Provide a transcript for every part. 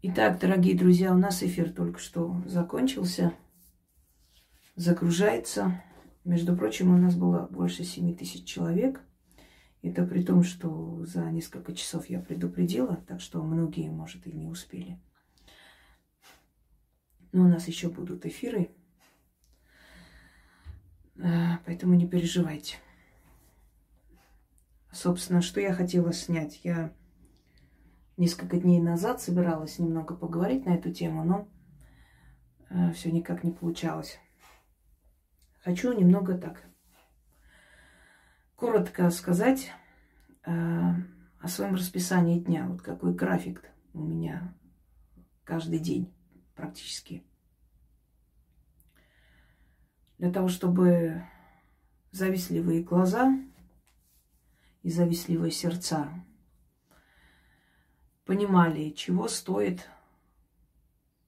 Итак, дорогие друзья, у нас эфир только что закончился. Загружается. Между прочим, у нас было больше 7 тысяч человек. Это при том, что за несколько часов я предупредила, так что многие, может, и не успели. Но у нас еще будут эфиры. А, поэтому не переживайте. Собственно, что я хотела снять? Я несколько дней назад собиралась немного поговорить на эту тему, но э, все никак не получалось. Хочу немного так коротко сказать э, о своем расписании дня. Вот какой график у меня каждый день практически. Для того, чтобы завистливые глаза и завистливые сердца понимали, чего стоит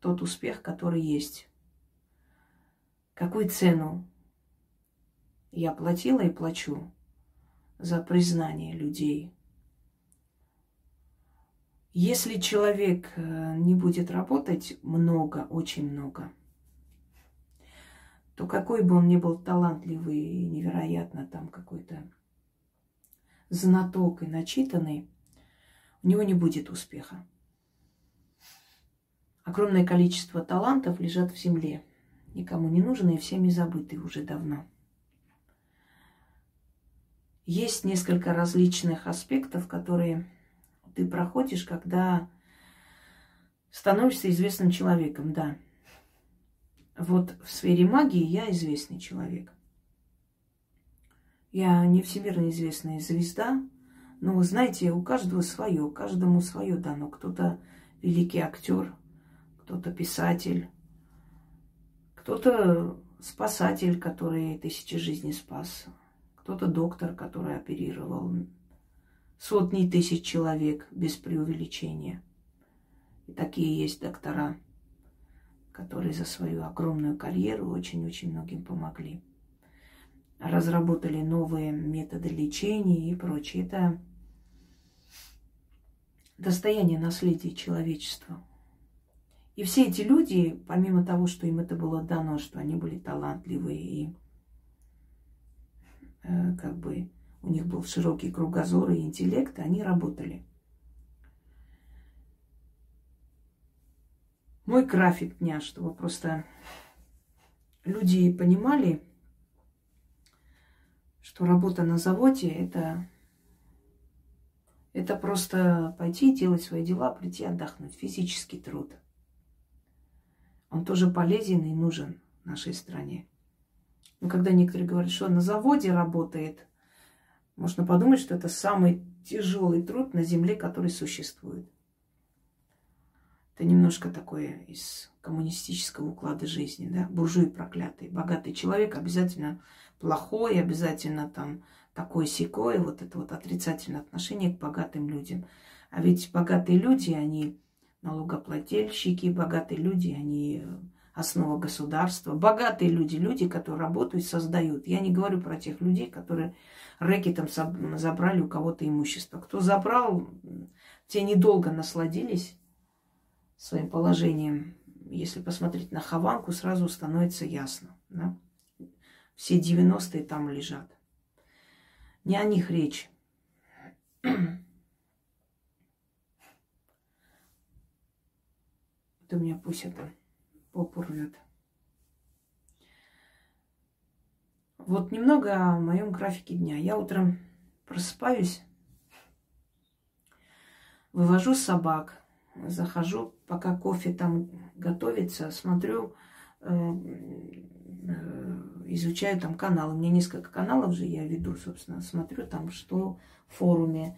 тот успех, который есть. Какую цену я платила и плачу за признание людей. Если человек э, не будет работать много, очень много, то какой бы он ни был талантливый невероятно там какой-то знаток и начитанный, у него не будет успеха. Огромное количество талантов лежат в земле, никому не нужны и всеми забыты уже давно. Есть несколько различных аспектов, которые ты проходишь, когда становишься известным человеком, да. Вот в сфере магии я известный человек. Я не всемирно известная звезда, но вы знаете, у каждого свое, каждому свое дано. Кто-то великий актер, кто-то писатель, кто-то спасатель, который тысячи жизней спас, кто-то доктор, который оперировал сотни тысяч человек без преувеличения. И такие есть доктора, которые за свою огромную карьеру очень-очень многим помогли. Разработали новые методы лечения и прочее. Это достояние наследия человечества. И все эти люди, помимо того, что им это было дано, что они были талантливые и э, как бы у них был широкий кругозор и интеллект, они работали. Мой график дня, чтобы просто люди понимали, что работа на заводе это это просто пойти делать свои дела, прийти отдохнуть. Физический труд. Он тоже полезен и нужен нашей стране. Но когда некоторые говорят, что на заводе работает, можно подумать, что это самый тяжелый труд на земле, который существует. Это немножко такое из коммунистического уклада жизни, да, буржуи проклятый. Богатый человек обязательно плохой, обязательно там такое секое, вот это вот отрицательное отношение к богатым людям. А ведь богатые люди, они налогоплательщики, богатые люди, они э, основа государства. Богатые люди, люди, которые работают, создают. Я не говорю про тех людей, которые рэкетом забрали у кого-то имущество. Кто забрал, те недолго насладились своим положением. Если посмотреть на Хованку, сразу становится ясно. Да? Все 90-е там лежат. Не о них речь. Это у меня пусть это попу рвет. Вот немного о моем графике дня. Я утром просыпаюсь, вывожу собак, захожу, пока кофе там готовится, смотрю э, э, изучаю там каналы. Меня несколько каналов же я веду, собственно, смотрю там, что в форуме.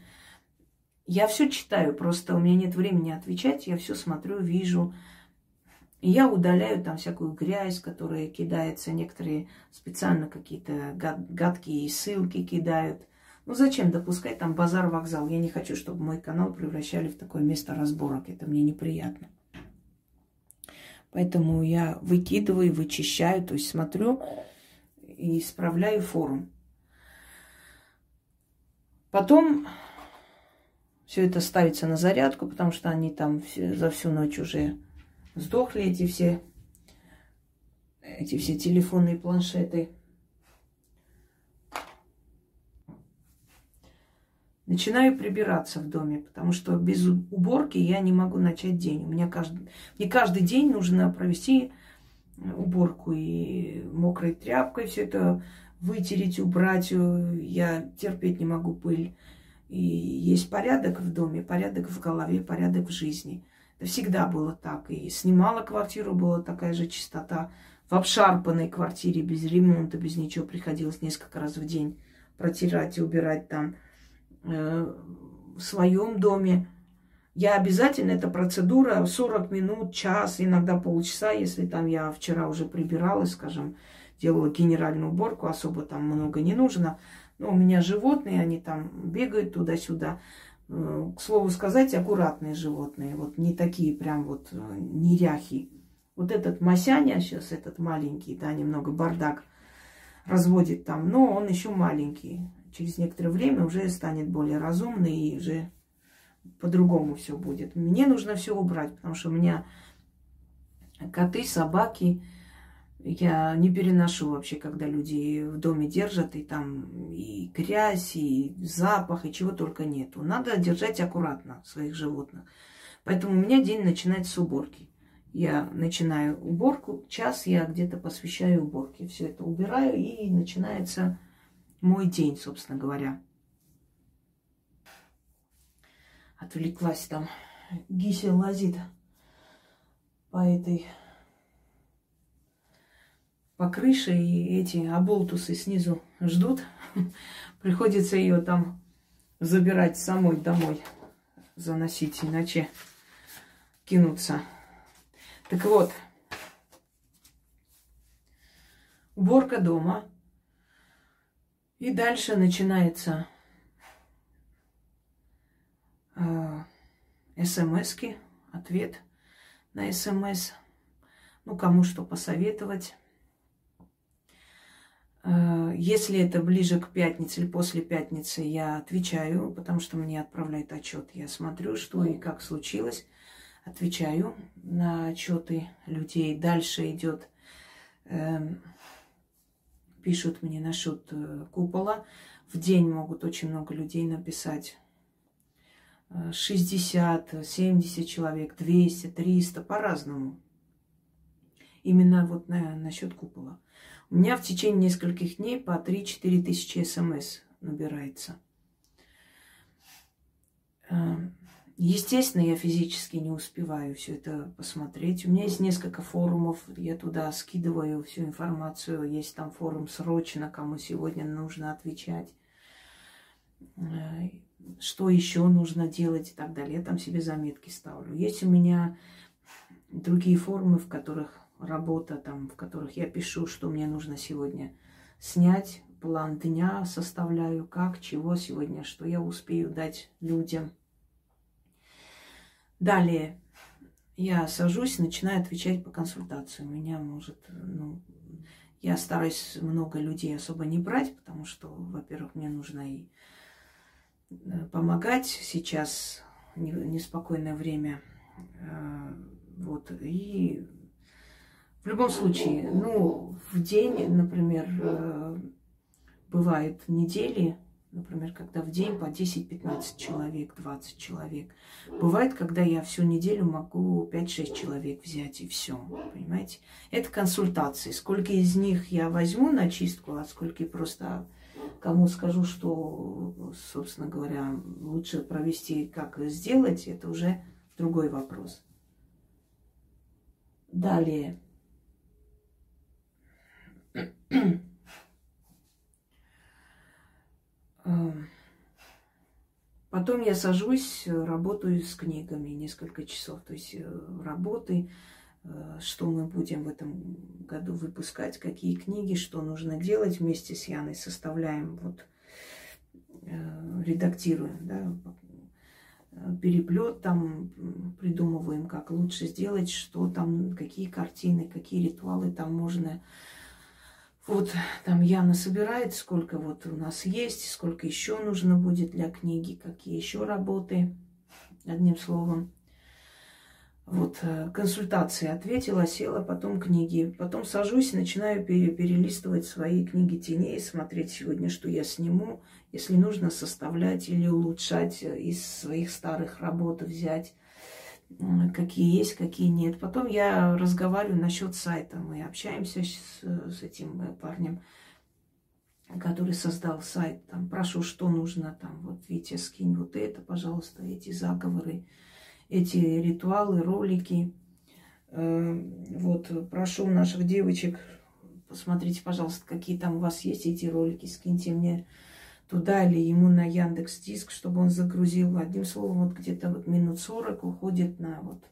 Я все читаю, просто у меня нет времени отвечать, я все смотрю, вижу. И я удаляю там всякую грязь, которая кидается. Некоторые специально какие-то гадкие ссылки кидают. Ну зачем допускать там базар-вокзал? Я не хочу, чтобы мой канал превращали в такое место разборок. Это мне неприятно. Поэтому я выкидываю, вычищаю, то есть смотрю, и исправляю форум. Потом Все это ставится на зарядку, потому что они там все, за всю ночь уже сдохли, эти все, эти все телефонные планшеты. Начинаю прибираться в доме, потому что без уборки я не могу начать день. У меня каждый, мне каждый день нужно провести уборку и мокрой тряпкой все это вытереть, убрать. Я терпеть не могу пыль. И есть порядок в доме, порядок в голове, порядок в жизни. Это всегда было так. И снимала квартиру, была такая же чистота. В обшарпанной квартире без ремонта, без ничего приходилось несколько раз в день протирать и убирать там Э, в своем доме. Я обязательно, эта процедура 40 минут, час, иногда полчаса, если там я вчера уже прибиралась, скажем, делала генеральную уборку, особо там много не нужно. Но у меня животные, они там бегают туда-сюда. Э, к слову сказать, аккуратные животные, вот не такие прям вот э, неряхи. Вот этот Масяня сейчас, этот маленький, да, немного бардак разводит там, но он еще маленький через некоторое время уже станет более разумный и уже по-другому все будет. Мне нужно все убрать, потому что у меня коты, собаки, я не переношу вообще, когда люди в доме держат, и там и грязь, и запах, и чего только нету. Надо держать аккуратно своих животных. Поэтому у меня день начинается с уборки. Я начинаю уборку, час я где-то посвящаю уборке. Все это убираю, и начинается мой день, собственно говоря. Отвлеклась там. Гися лазит по этой по крыше, и эти оболтусы снизу ждут. Приходится ее там забирать самой домой, заносить, иначе кинуться. Так вот, уборка дома – и дальше начинается смс-ки, ответ на смс. Ну, кому что посоветовать. Э, если это ближе к пятнице или после пятницы, я отвечаю, потому что мне отправляют отчет. Я смотрю, что и как случилось. Отвечаю на отчеты людей. Дальше идет э, пишут мне насчет э, купола. В день могут очень много людей написать. 60, э, 70 человек, 200, 300, по-разному. Именно вот на, насчет купола. У меня в течение нескольких дней по 3-4 тысячи смс набирается. Эм, Естественно, я физически не успеваю все это посмотреть. У меня есть несколько форумов, я туда скидываю всю информацию. Есть там форум срочно, кому сегодня нужно отвечать. Что еще нужно делать и так далее. Я там себе заметки ставлю. Есть у меня другие форумы, в которых работа, там, в которых я пишу, что мне нужно сегодня снять, план дня составляю, как, чего сегодня, что я успею дать людям – Далее я сажусь начинаю отвечать по консультации. У меня может, ну, я стараюсь много людей особо не брать, потому что, во-первых, мне нужно и помогать сейчас неспокойное время. Э, вот. И в любом случае, ну, в день, например, э, бывают недели, Например, когда в день по 10-15 человек, 20 человек. Бывает, когда я всю неделю могу 5-6 человек взять и все. Понимаете? Это консультации. Сколько из них я возьму на чистку, а сколько просто кому скажу, что, собственно говоря, лучше провести, как сделать, это уже другой вопрос. Далее. Потом я сажусь, работаю с книгами несколько часов. То есть э, работы, что мы будем в этом году выпускать, какие книги, что нужно делать вместе с Яной, составляем, вот, э, редактируем, да, переплет там, придумываем, как лучше сделать, что там, какие картины, какие ритуалы там можно Вот там Яна собирает, сколько вот у нас есть, сколько еще нужно будет для книги, какие еще работы. Одним словом, вот э, консультации ответила, села, потом книги. Потом сажусь и начинаю пере перелистывать свои книги теней, смотреть сегодня, что я сниму. Если нужно, составлять или улучшать э, из своих старых работ, взять какие есть, какие нет. Потом я разговариваю насчет сайта. Мы общаемся с, с этим э, парнем, который создал сайт. Там прошу, что нужно. Там вот Витя, скинь вот это, пожалуйста, эти заговоры, эти ритуалы, ролики. Э, вот прошу наших девочек, посмотрите, пожалуйста, какие там у вас есть эти ролики, скиньте мне туда или ему на Яндекс Диск, чтобы он загрузил. Одним словом, вот где-то вот минут 40 уходит на вот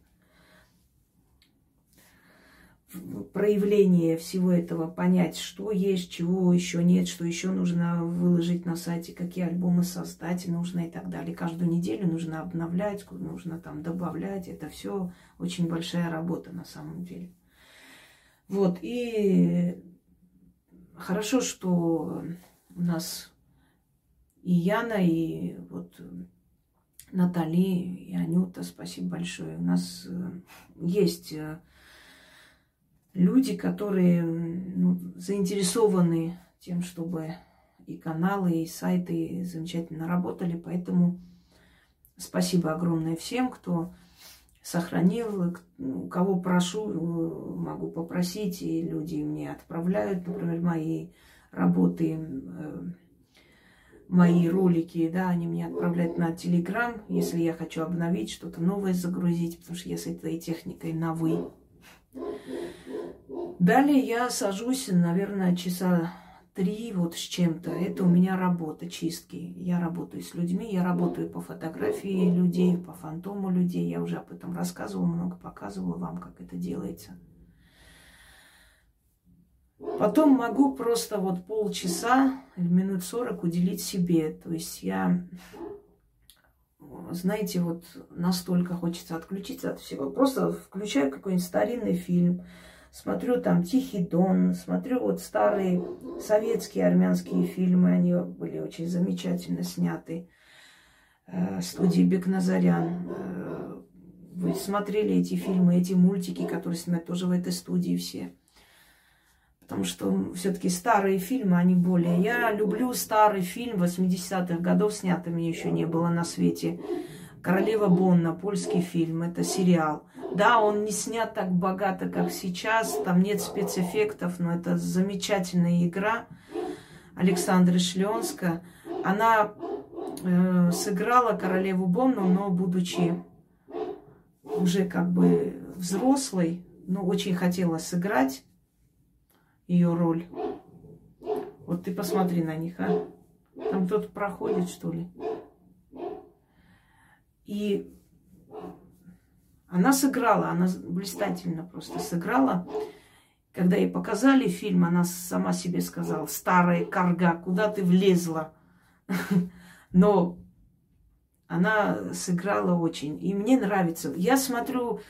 проявление всего этого, понять, что есть, чего еще нет, что еще нужно выложить на сайте, какие альбомы создать нужно и так далее. Каждую неделю нужно обновлять, нужно там добавлять. Это все очень большая работа на самом деле. Вот, и хорошо, что у нас и Яна, и вот Натали, и Анюта, спасибо большое. У нас э, есть э, люди, которые ну, заинтересованы тем, чтобы и каналы, и сайты замечательно работали. Поэтому спасибо огромное всем, кто сохранил, у кого прошу, могу попросить, и люди мне отправляют, например, мои работы мои ролики, да, они мне отправляют на Телеграм, если я хочу обновить, что-то новое загрузить, потому что я с этой техникой на «вы». Далее я сажусь, наверное, часа три вот с чем-то. Это у меня работа чистки. Я работаю с людьми, я работаю по фотографии людей, по фантому людей. Я уже об этом рассказывала, много показывала вам, как это делается. Потом могу просто вот полчаса минут сорок уделить себе. То есть я, знаете, вот настолько хочется отключиться от всего. Просто включаю какой-нибудь старинный фильм, смотрю там «Тихий дон», смотрю вот старые советские армянские фильмы, они были очень замечательно сняты. Э, студии Бекназарян. Э, вы смотрели эти фильмы, эти мультики, которые снимают тоже в этой студии все потому что все-таки старые фильмы, они более... Я люблю старый фильм 80-х годов, снятый мне еще не было на свете. «Королева Бонна», польский фильм, это сериал. Да, он не снят так богато, как сейчас, там нет спецэффектов, но это замечательная игра Александры Шлёнска. Она э, сыграла королеву Бонну, но будучи уже как бы взрослой, но очень хотела сыграть ее роль. Вот ты посмотри на них, а. Там кто-то проходит, что ли. И она сыграла, она блистательно просто сыграла. Когда ей показали фильм, она сама себе сказала, старая карга, куда ты влезла? Но она сыграла очень. И мне нравится. Я смотрю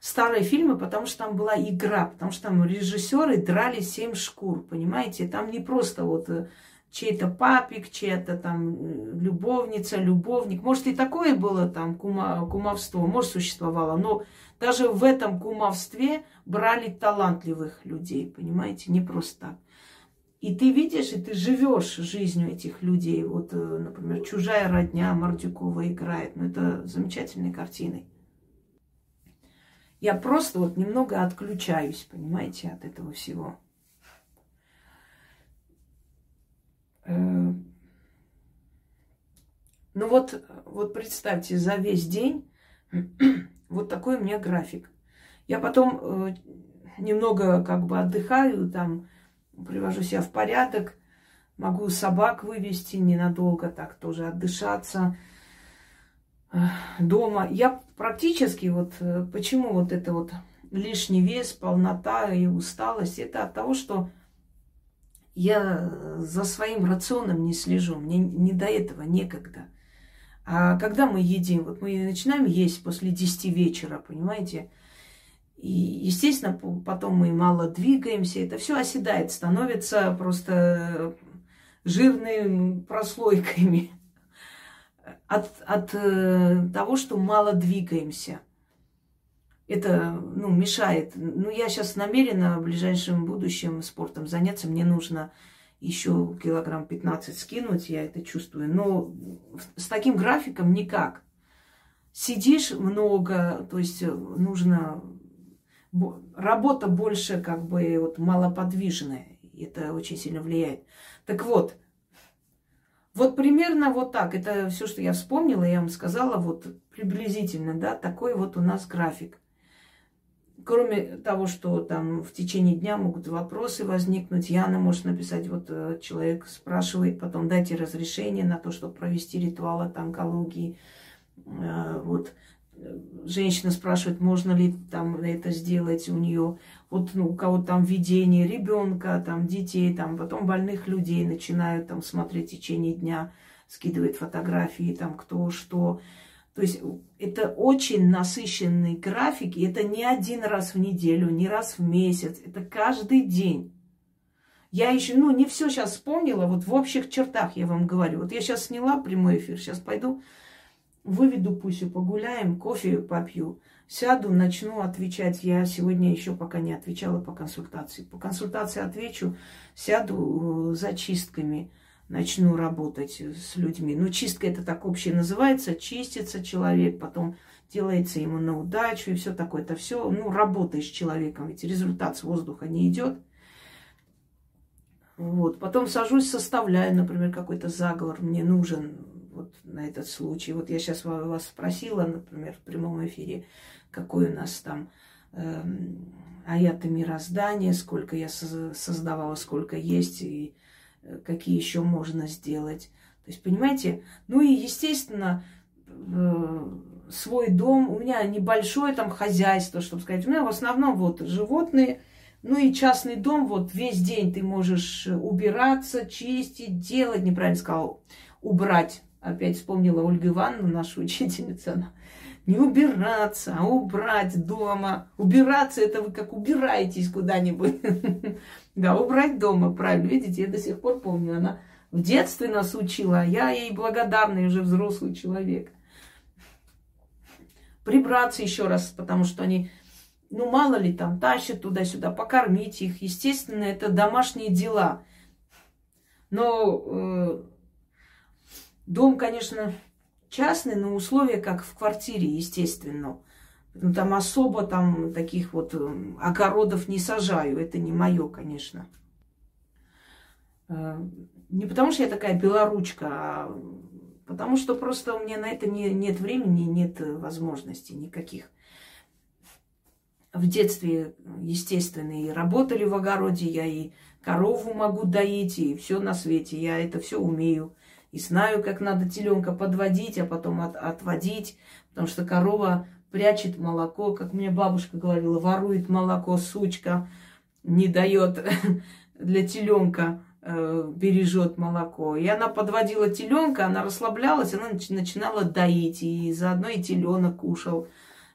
старые фильмы, потому что там была игра, потому что там режиссеры драли семь шкур, понимаете? Там не просто вот э, чей-то папик, чья-то там э, любовница, любовник. Может, и такое было там кума, кумовство, может, существовало, но даже в этом кумовстве брали талантливых людей, понимаете, не просто так. И ты видишь, и ты живешь жизнью этих людей. Вот, э, например, «Чужая родня» Мордюкова играет. Ну, это замечательной картиной. Я просто вот немного отключаюсь, понимаете, от этого всего. Э, ну вот, вот представьте, за весь день вот такой у меня график. Я потом э, немного как бы отдыхаю, там привожу себя в порядок, могу собак вывести ненадолго, так тоже отдышаться – дома. Я практически вот, э, почему вот это вот лишний вес, полнота и усталость, это от того, что я за своим рационом не слежу, мне не до этого некогда. А когда мы едим, вот мы начинаем есть после 10 вечера, понимаете, И, естественно, потом мы мало двигаемся, это все оседает, становится просто жирными прослойками от, от э, того, что мало двигаемся. Это ну, мешает. Ну, я сейчас намерена в ближайшем будущем спортом заняться. Мне нужно еще килограмм 15 скинуть, я это чувствую. Но с таким графиком никак. Сидишь много, то есть э, нужно работа больше как бы вот малоподвижная. Это очень сильно влияет. Так вот, вот примерно вот так. Это все, что я вспомнила, я вам сказала, вот приблизительно, да, такой вот у нас график. Кроме того, что там в течение дня могут вопросы возникнуть, Яна может написать, вот э, человек спрашивает, потом дайте разрешение на то, чтобы провести ритуал от онкологии. Э, вот женщина спрашивает, можно ли там это сделать у нее, вот ну, у кого-то там видение ребенка, там детей, там потом больных людей начинают там смотреть в течение дня, скидывает фотографии, там кто что. То есть это очень насыщенный график, и это не один раз в неделю, не раз в месяц, это каждый день. Я еще, ну, не все сейчас вспомнила, вот в общих чертах я вам говорю. Вот я сейчас сняла прямой эфир, сейчас пойду выведу Пусю, погуляем, кофе попью, сяду, начну отвечать. Я сегодня еще пока не отвечала по консультации. По консультации отвечу, сяду э, за чистками, начну работать с людьми. Ну, чистка это так общее называется, чистится человек, потом делается ему на удачу и все такое. Это все, ну, работаешь с человеком, ведь результат с воздуха не идет. Вот. Потом сажусь, составляю, например, какой-то заговор мне нужен вот на этот случай. Вот я сейчас вас спросила, например, в прямом эфире, какой у нас там э, аяты мироздания, сколько я создавала, сколько есть и э, какие еще можно сделать. То есть, понимаете, ну и, естественно, э, свой дом, у меня небольшое там хозяйство, чтобы сказать, у меня в основном вот животные, ну и частный дом, вот весь день ты можешь убираться, чистить, делать, неправильно сказал, убрать. Опять вспомнила Ольга Ивановна, наша учительница, она не убираться, а убрать дома. Убираться это вы как убираетесь куда-нибудь. Да, убрать дома, правильно. Видите, я до сих пор помню, она в детстве нас учила, а я ей благодарный уже взрослый человек. Прибраться еще раз, потому что они, ну мало ли там, тащат туда-сюда, покормить их. Естественно, это домашние дела. Но э, Дом, конечно, частный, но условия как в квартире, естественно. Ну, там особо там таких вот эм, огородов не сажаю. Это не мое, конечно. Э, не потому что я такая белоручка, а потому что просто у меня на это не, нет времени, нет возможностей никаких. В детстве, естественно, и работали в огороде, я и корову могу доить, и все на свете. Я это все умею. И знаю, как надо теленка подводить, а потом от, отводить, потому что корова прячет молоко, как мне бабушка говорила, ворует молоко, сучка, не дает для теленка, э, бережет молоко. И она подводила теленка, она расслаблялась, она начинала доить, и заодно и теленок кушал.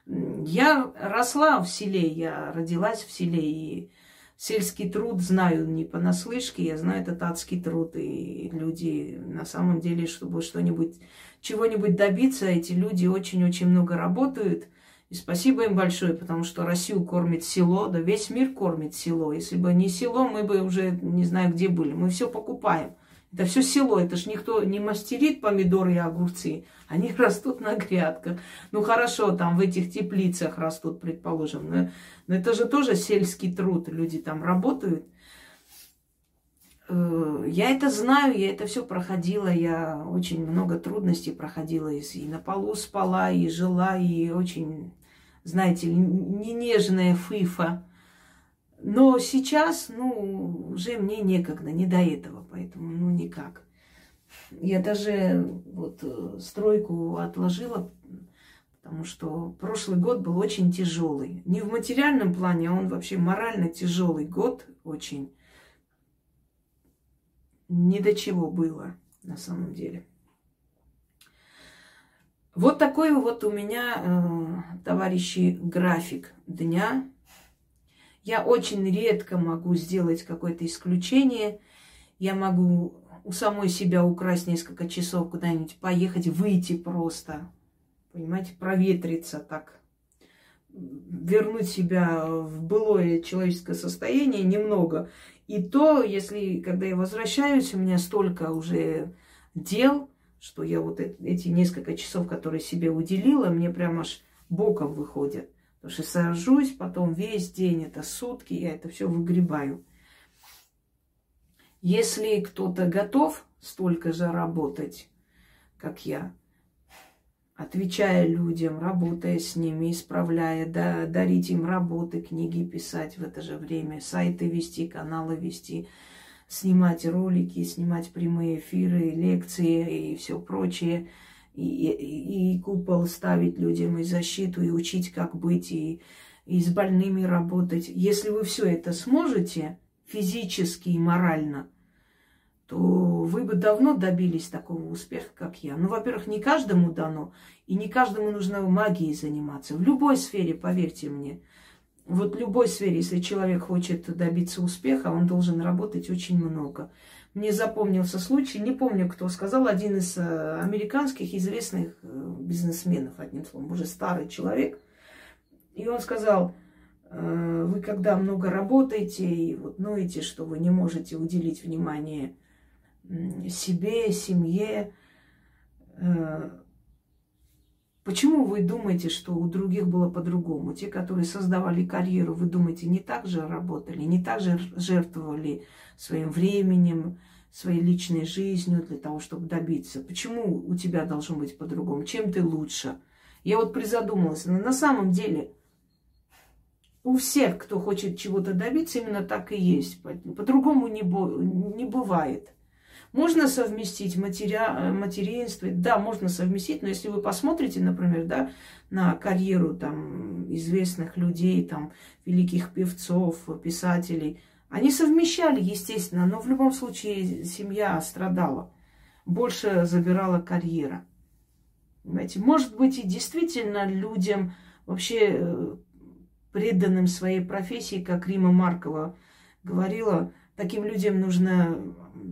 Я росла в селе, я родилась в селе, и сельский труд знаю не понаслышке, я знаю этот адский труд. И люди на самом деле, чтобы что-нибудь, чего-нибудь добиться, эти люди очень-очень много работают. И спасибо им большое, потому что Россию кормит село, да весь мир кормит село. Если бы не село, мы бы уже не знаю где были. Мы все покупаем. Это все село, это ж никто не мастерит помидоры и огурцы. Они растут на грядках. Ну хорошо, там в этих теплицах растут, предположим. Но, но это же тоже сельский труд. Люди там работают. Э, я это знаю, я это все проходила, я очень много трудностей проходила, и на полу спала, и жила, и очень, знаете, не нежная фифа. Но сейчас, ну, уже мне некогда, не до этого, поэтому, ну, никак. Я даже вот э, стройку отложила, потому что прошлый год был очень тяжелый. Не в материальном плане, а он вообще морально тяжелый год очень. Ни до чего было на самом деле. Вот такой вот у меня, э, товарищи, график дня Я очень редко могу сделать какое-то исключение. Я могу у самой себя украсть несколько часов куда-нибудь, поехать, выйти просто. Понимаете, проветриться так. Вернуть себя в былое человеческое состояние немного. И то, если, когда я возвращаюсь, у меня столько уже дел, что я вот эти несколько часов, которые себе уделила, мне прям аж боком выходят. Потому что сажусь, потом весь день, это сутки, я это все выгребаю. Если кто-то готов столько же работать, как я, отвечая людям, работая с ними, исправляя, да, дарить им работы, книги писать в это же время, сайты вести, каналы вести, снимать ролики, снимать прямые эфиры, лекции и все прочее, и, и, купол ставить людям, и защиту, и учить, как быть, и, и с больными работать. Если вы все это сможете физически и морально, то вы бы давно добились такого успеха, как я. Ну, во-первых, не каждому дано, и не каждому нужно магией заниматься. В любой сфере, поверьте мне, вот в любой сфере, если человек хочет добиться успеха, он должен работать очень много. Мне запомнился случай, не помню, кто сказал, один из э, американских известных э, бизнесменов, одним словом, уже старый человек. И он сказал, «Э, вы когда много работаете и вот ноете, что вы не можете уделить внимание себе, семье. Почему вы думаете, что у других было по-другому? Те, которые создавали карьеру, вы думаете, не так же работали, не так же жертвовали своим временем, своей личной жизнью для того, чтобы добиться? Почему у тебя должно быть по-другому? Чем ты лучше? Я вот призадумалась, но на самом деле у всех, кто хочет чего-то добиться, именно так и есть. По-другому не, не бывает. Можно совместить матеря... Э, материнство, да, можно совместить, но если вы посмотрите, например, да, на карьеру там известных людей, там великих певцов, писателей, они совмещали, естественно, но в любом случае семья страдала, больше забирала карьера. Понимаете, может быть и действительно людям вообще э, преданным своей профессии, как Рима Маркова говорила, таким людям нужно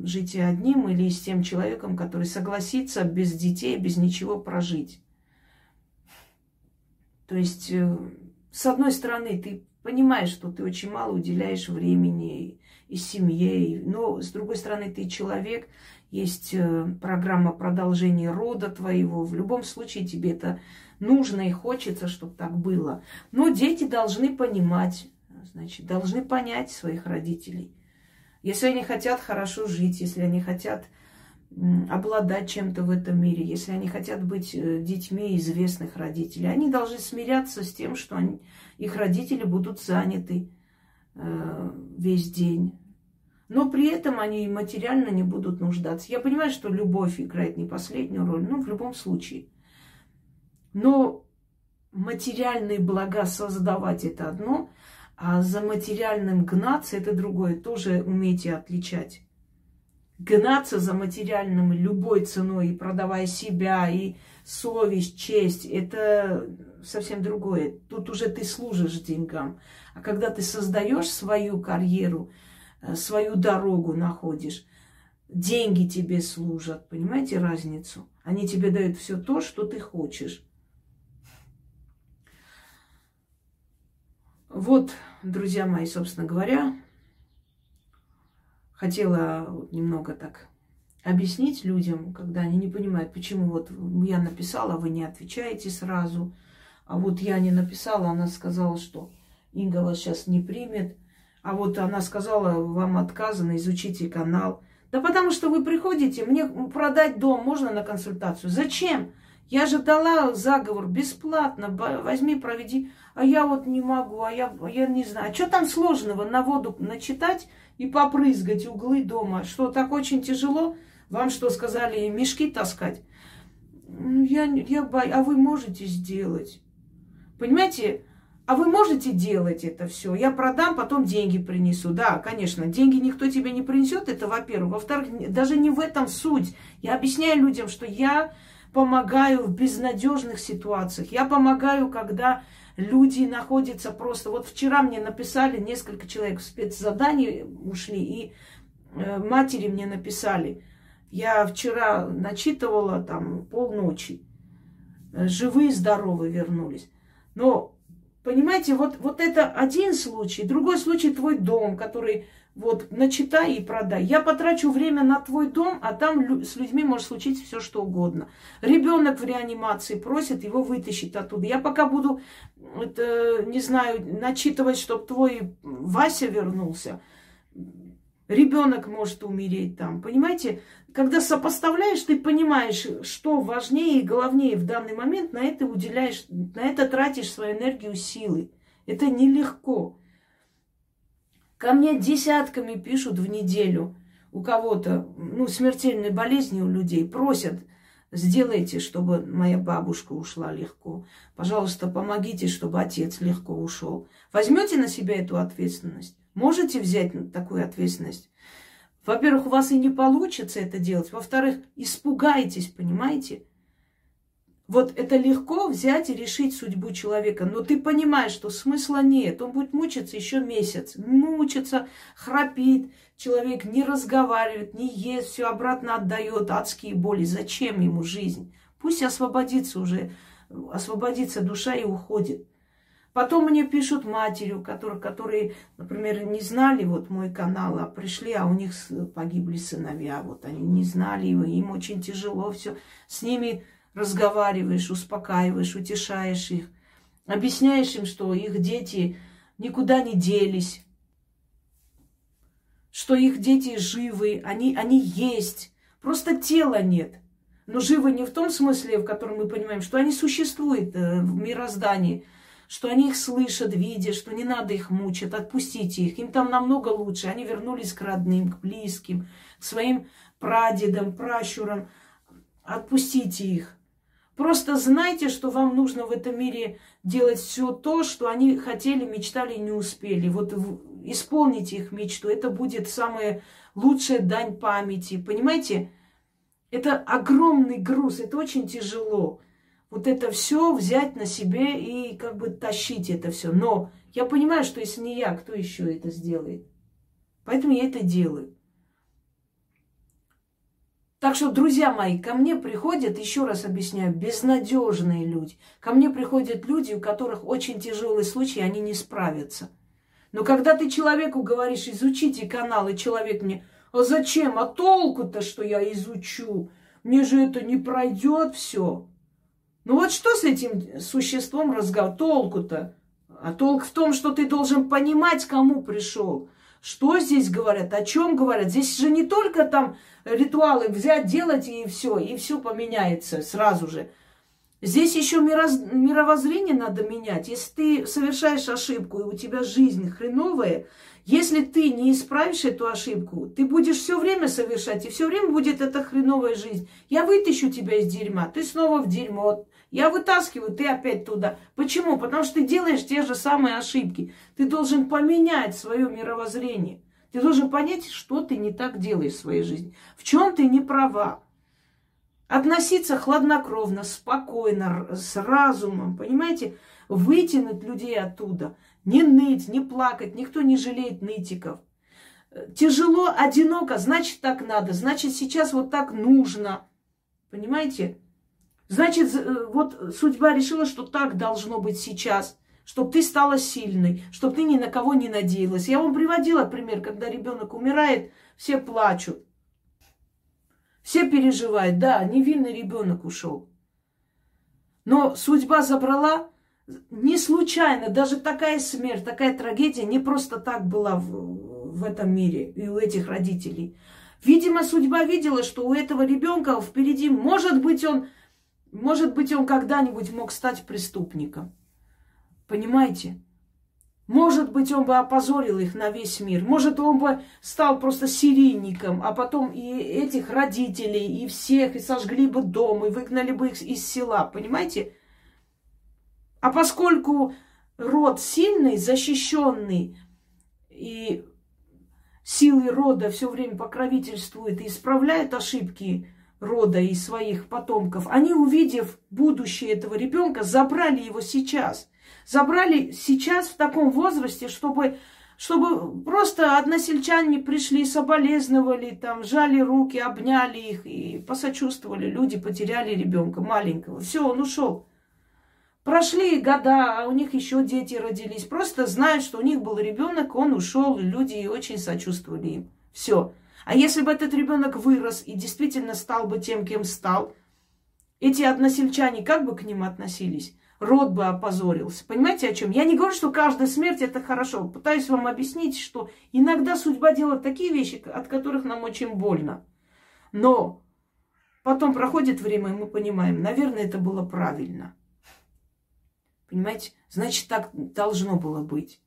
жить и одним или с тем человеком, который согласится без детей, без ничего прожить. То есть, э, с одной стороны, ты понимаешь, что ты очень мало уделяешь времени и семье, но с другой стороны, ты человек, есть э, программа продолжения рода твоего. В любом случае тебе это нужно и хочется, чтобы так было. Но дети должны понимать, значит, должны понять своих родителей – если они хотят хорошо жить, если они хотят обладать чем-то в этом мире, если они хотят быть э, детьми известных родителей, они должны смиряться с тем, что они, их родители будут заняты э, весь день. Но при этом они материально не будут нуждаться. Я понимаю, что любовь играет не последнюю роль, но в любом случае. Но материальные блага создавать это одно, а за материальным гнаться это другое. Тоже умейте отличать. Гнаться за материальным любой ценой, и продавая себя, и совесть, честь, это совсем другое. Тут уже ты служишь деньгам. А когда ты создаешь свою карьеру, э, свою дорогу находишь, деньги тебе служат. Понимаете разницу? Они тебе дают все то, что ты хочешь. Вот, друзья мои, собственно говоря, хотела немного так объяснить людям, когда они не понимают, почему вот я написала, вы не отвечаете сразу, а вот я не написала, она сказала, что Инга вас сейчас не примет, а вот она сказала, вам отказано, изучите канал. Да потому что вы приходите, мне продать дом можно на консультацию. Зачем? Я же дала заговор бесплатно, возьми, проведи. А я вот не могу, а я, я не знаю. А что там сложного на воду начитать и попрызгать углы дома? Что, так очень тяжело? Вам что, сказали, мешки таскать? Ну, я, я боюсь. А вы можете сделать? Понимаете? А вы можете делать это все? Я продам, потом деньги принесу. Да, конечно, деньги никто тебе не принесет, это во-первых. Во-вторых, даже не в этом суть. Я объясняю людям, что я помогаю в безнадежных ситуациях. Я помогаю, когда люди находятся просто... Вот вчера мне написали, несколько человек в спецзадании ушли, и э, матери мне написали. Я вчера начитывала там полночи. Живые, здоровые вернулись. Но, понимаете, вот, вот это один случай. Другой случай твой дом, который вот начитай и продай. Я потрачу время на твой дом, а там с людьми может случиться все что угодно. Ребенок в реанимации просит его вытащить оттуда. Я пока буду, это, не знаю, начитывать, чтобы твой Вася вернулся. Ребенок может умереть там. Понимаете, когда сопоставляешь, ты понимаешь, что важнее и главнее в данный момент, на это уделяешь, на это тратишь свою энергию, силы. Это нелегко. Ко мне десятками пишут в неделю у кого-то, ну, смертельные болезни у людей, просят, сделайте, чтобы моя бабушка ушла легко. Пожалуйста, помогите, чтобы отец легко ушел. Возьмете на себя эту ответственность? Можете взять такую ответственность? Во-первых, у вас и не получится это делать. Во-вторых, испугаетесь, понимаете? Вот это легко взять и решить судьбу человека, но ты понимаешь, что смысла нет. Он будет мучиться еще месяц. Мучиться, храпит, человек не разговаривает, не ест, все обратно отдает, адские боли. Зачем ему жизнь? Пусть освободится уже, освободится душа и уходит. Потом мне пишут матерью, которые, которые, например, не знали вот мой канал, а пришли, а у них погибли сыновья. Вот они не знали его, им очень тяжело все. С ними разговариваешь, успокаиваешь, утешаешь их, объясняешь им, что их дети никуда не делись, что их дети живы, они, они есть, просто тела нет. Но живы не в том смысле, в котором мы понимаем, что они существуют э, в мироздании, что они их слышат, видят, что не надо их мучить, отпустите их. Им там намного лучше. Они вернулись к родным, к близким, к своим прадедам, пращурам. Отпустите их. Просто знайте, что вам нужно в этом мире делать все то, что они хотели, мечтали и не успели. Вот исполните их мечту. Это будет самая лучшая дань памяти. Понимаете? Это огромный груз, это очень тяжело. Вот это все взять на себе и как бы тащить это все. Но я понимаю, что если не я, кто еще это сделает? Поэтому я это делаю. Так что, друзья мои, ко мне приходят, еще раз объясняю, безнадежные люди. Ко мне приходят люди, у которых очень тяжелый случай, они не справятся. Но когда ты человеку говоришь, изучите канал, и человек мне, а зачем, а толку-то, что я изучу? Мне же это не пройдет все. Ну вот что с этим существом разговор? Толку-то? А толк в том, что ты должен понимать, кому пришел. Что здесь говорят, о чем говорят. Здесь же не только там ритуалы взять, делать и все, и все поменяется сразу же. Здесь еще мироз... мировоззрение надо менять. Если ты совершаешь ошибку, и у тебя жизнь хреновая, если ты не исправишь эту ошибку, ты будешь все время совершать, и все время будет эта хреновая жизнь. Я вытащу тебя из дерьма, ты снова в дерьмо. Я вытаскиваю, ты опять туда. Почему? Потому что ты делаешь те же самые ошибки. Ты должен поменять свое мировоззрение. Ты должен понять, что ты не так делаешь в своей жизни. В чем ты не права. Относиться хладнокровно, спокойно, с разумом, понимаете? Вытянуть людей оттуда. Не ныть, не плакать. Никто не жалеет нытиков. Тяжело, одиноко, значит так надо, значит сейчас вот так нужно. Понимаете? Значит, э, вот судьба решила, что так должно быть сейчас, чтобы ты стала сильной, чтобы ты ни на кого не надеялась. Я вам приводила пример, когда ребенок умирает, все плачут. Все переживают, да, невинный ребенок ушел. Но судьба забрала не случайно, даже такая смерть, такая трагедия не просто так была в, в этом мире и у этих родителей. Видимо, судьба видела, что у этого ребенка впереди, может быть, он может быть, он когда-нибудь мог стать преступником. Понимаете? Может быть, он бы опозорил их на весь мир. Может, он бы стал просто серийником, а потом и этих родителей, и всех, и сожгли бы дом, и выгнали бы их из села. Понимаете? А поскольку род сильный, защищенный, и силы рода все время покровительствует и исправляет ошибки рода и своих потомков, они, увидев будущее этого ребенка, забрали его сейчас. Забрали сейчас в таком возрасте, чтобы, чтобы просто односельчане пришли, соболезновали, там, жали руки, обняли их и посочувствовали. Люди потеряли ребенка маленького. Все, он ушел. Прошли года, а у них еще дети родились. Просто знают, что у них был ребенок, он ушел, и люди очень сочувствовали им. Все. А если бы этот ребенок вырос и действительно стал бы тем, кем стал, эти односельчане как бы к ним относились? Род бы опозорился. Понимаете, о чем? Я не говорю, что каждая смерть это хорошо. Пытаюсь вам объяснить, что иногда судьба делает такие вещи, от которых нам очень больно. Но потом проходит время, и мы понимаем, наверное, это было правильно. Понимаете? Значит, так должно было быть.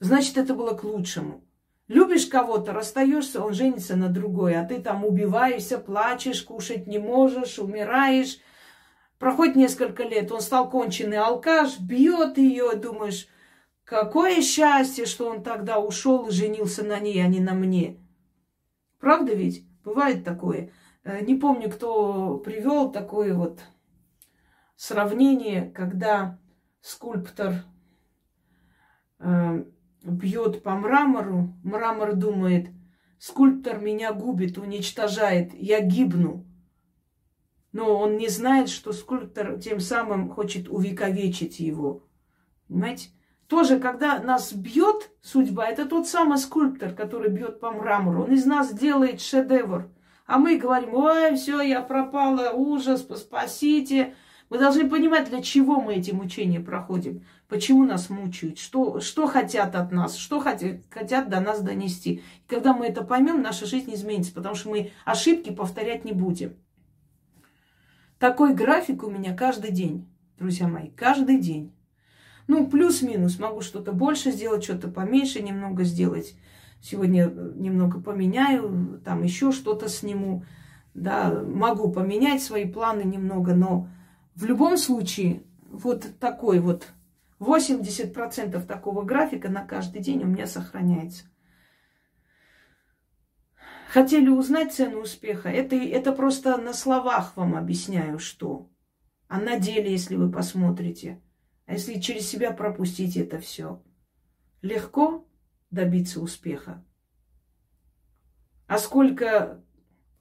Значит, это было к лучшему. Любишь кого-то, расстаешься, он женится на другой, а ты там убиваешься, плачешь, кушать не можешь, умираешь. Проходит несколько лет, он стал конченый алкаш, бьет ее, думаешь, какое счастье, что он тогда ушел и женился на ней, а не на мне. Правда ведь? Бывает такое. Э, не помню, кто привел такое вот сравнение, когда скульптор э, бьет по мрамору, мрамор думает, скульптор меня губит, уничтожает, я гибну. Но он не знает, что скульптор тем самым хочет увековечить его. Понимаете? Тоже, когда нас бьет судьба, это тот самый скульптор, который бьет по мрамору. Он из нас делает шедевр. А мы говорим, ой, все, я пропала, ужас, спасите, мы должны понимать, для чего мы эти мучения проходим, почему нас мучают, что, что хотят от нас, что хотят, хотят до нас донести. И когда мы это поймем, наша жизнь изменится, потому что мы ошибки повторять не будем. Такой график у меня каждый день, друзья мои, каждый день. Ну, плюс-минус, могу что-то больше сделать, что-то поменьше немного сделать. Сегодня немного поменяю, там еще что-то сниму. Да, могу поменять свои планы немного, но в любом случае, вот такой вот 80% такого графика на каждый день у меня сохраняется. Хотели узнать цену успеха? Это, это просто на словах вам объясняю, что. А на деле, если вы посмотрите, а если через себя пропустить это все, легко добиться успеха. А сколько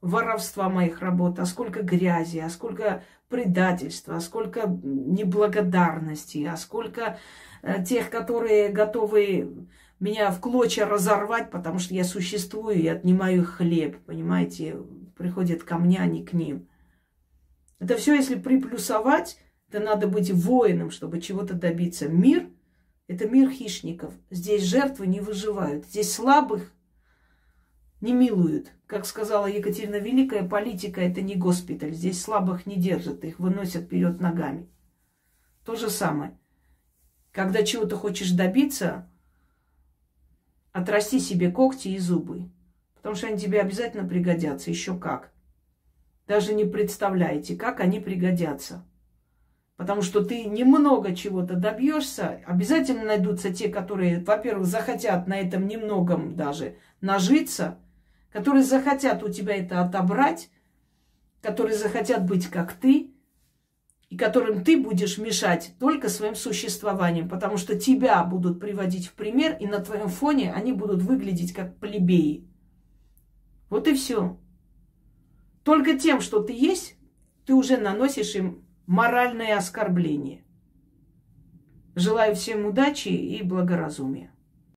воровства моих работ, а сколько грязи, а сколько предательства, а сколько неблагодарности, а сколько э, тех, которые готовы меня в клочья разорвать, потому что я существую и отнимаю их хлеб, понимаете, приходят ко мне, а не к ним. Это все, если приплюсовать, то надо быть воином, чтобы чего-то добиться. Мир – это мир хищников. Здесь жертвы не выживают. Здесь слабых не милуют. Как сказала Екатерина Великая, политика это не госпиталь. Здесь слабых не держат, их выносят вперед ногами. То же самое. Когда чего-то хочешь добиться, отрасти себе когти и зубы. Потому что они тебе обязательно пригодятся. Еще как. Даже не представляете, как они пригодятся. Потому что ты немного чего-то добьешься, обязательно найдутся те, которые, во-первых, захотят на этом немногом даже нажиться – которые захотят у тебя это отобрать, которые захотят быть как ты, и которым ты будешь мешать только своим существованием, потому что тебя будут приводить в пример, и на твоем фоне они будут выглядеть как плебеи. Вот и все. Только тем, что ты есть, ты уже наносишь им моральное оскорбление. Желаю всем удачи и благоразумия.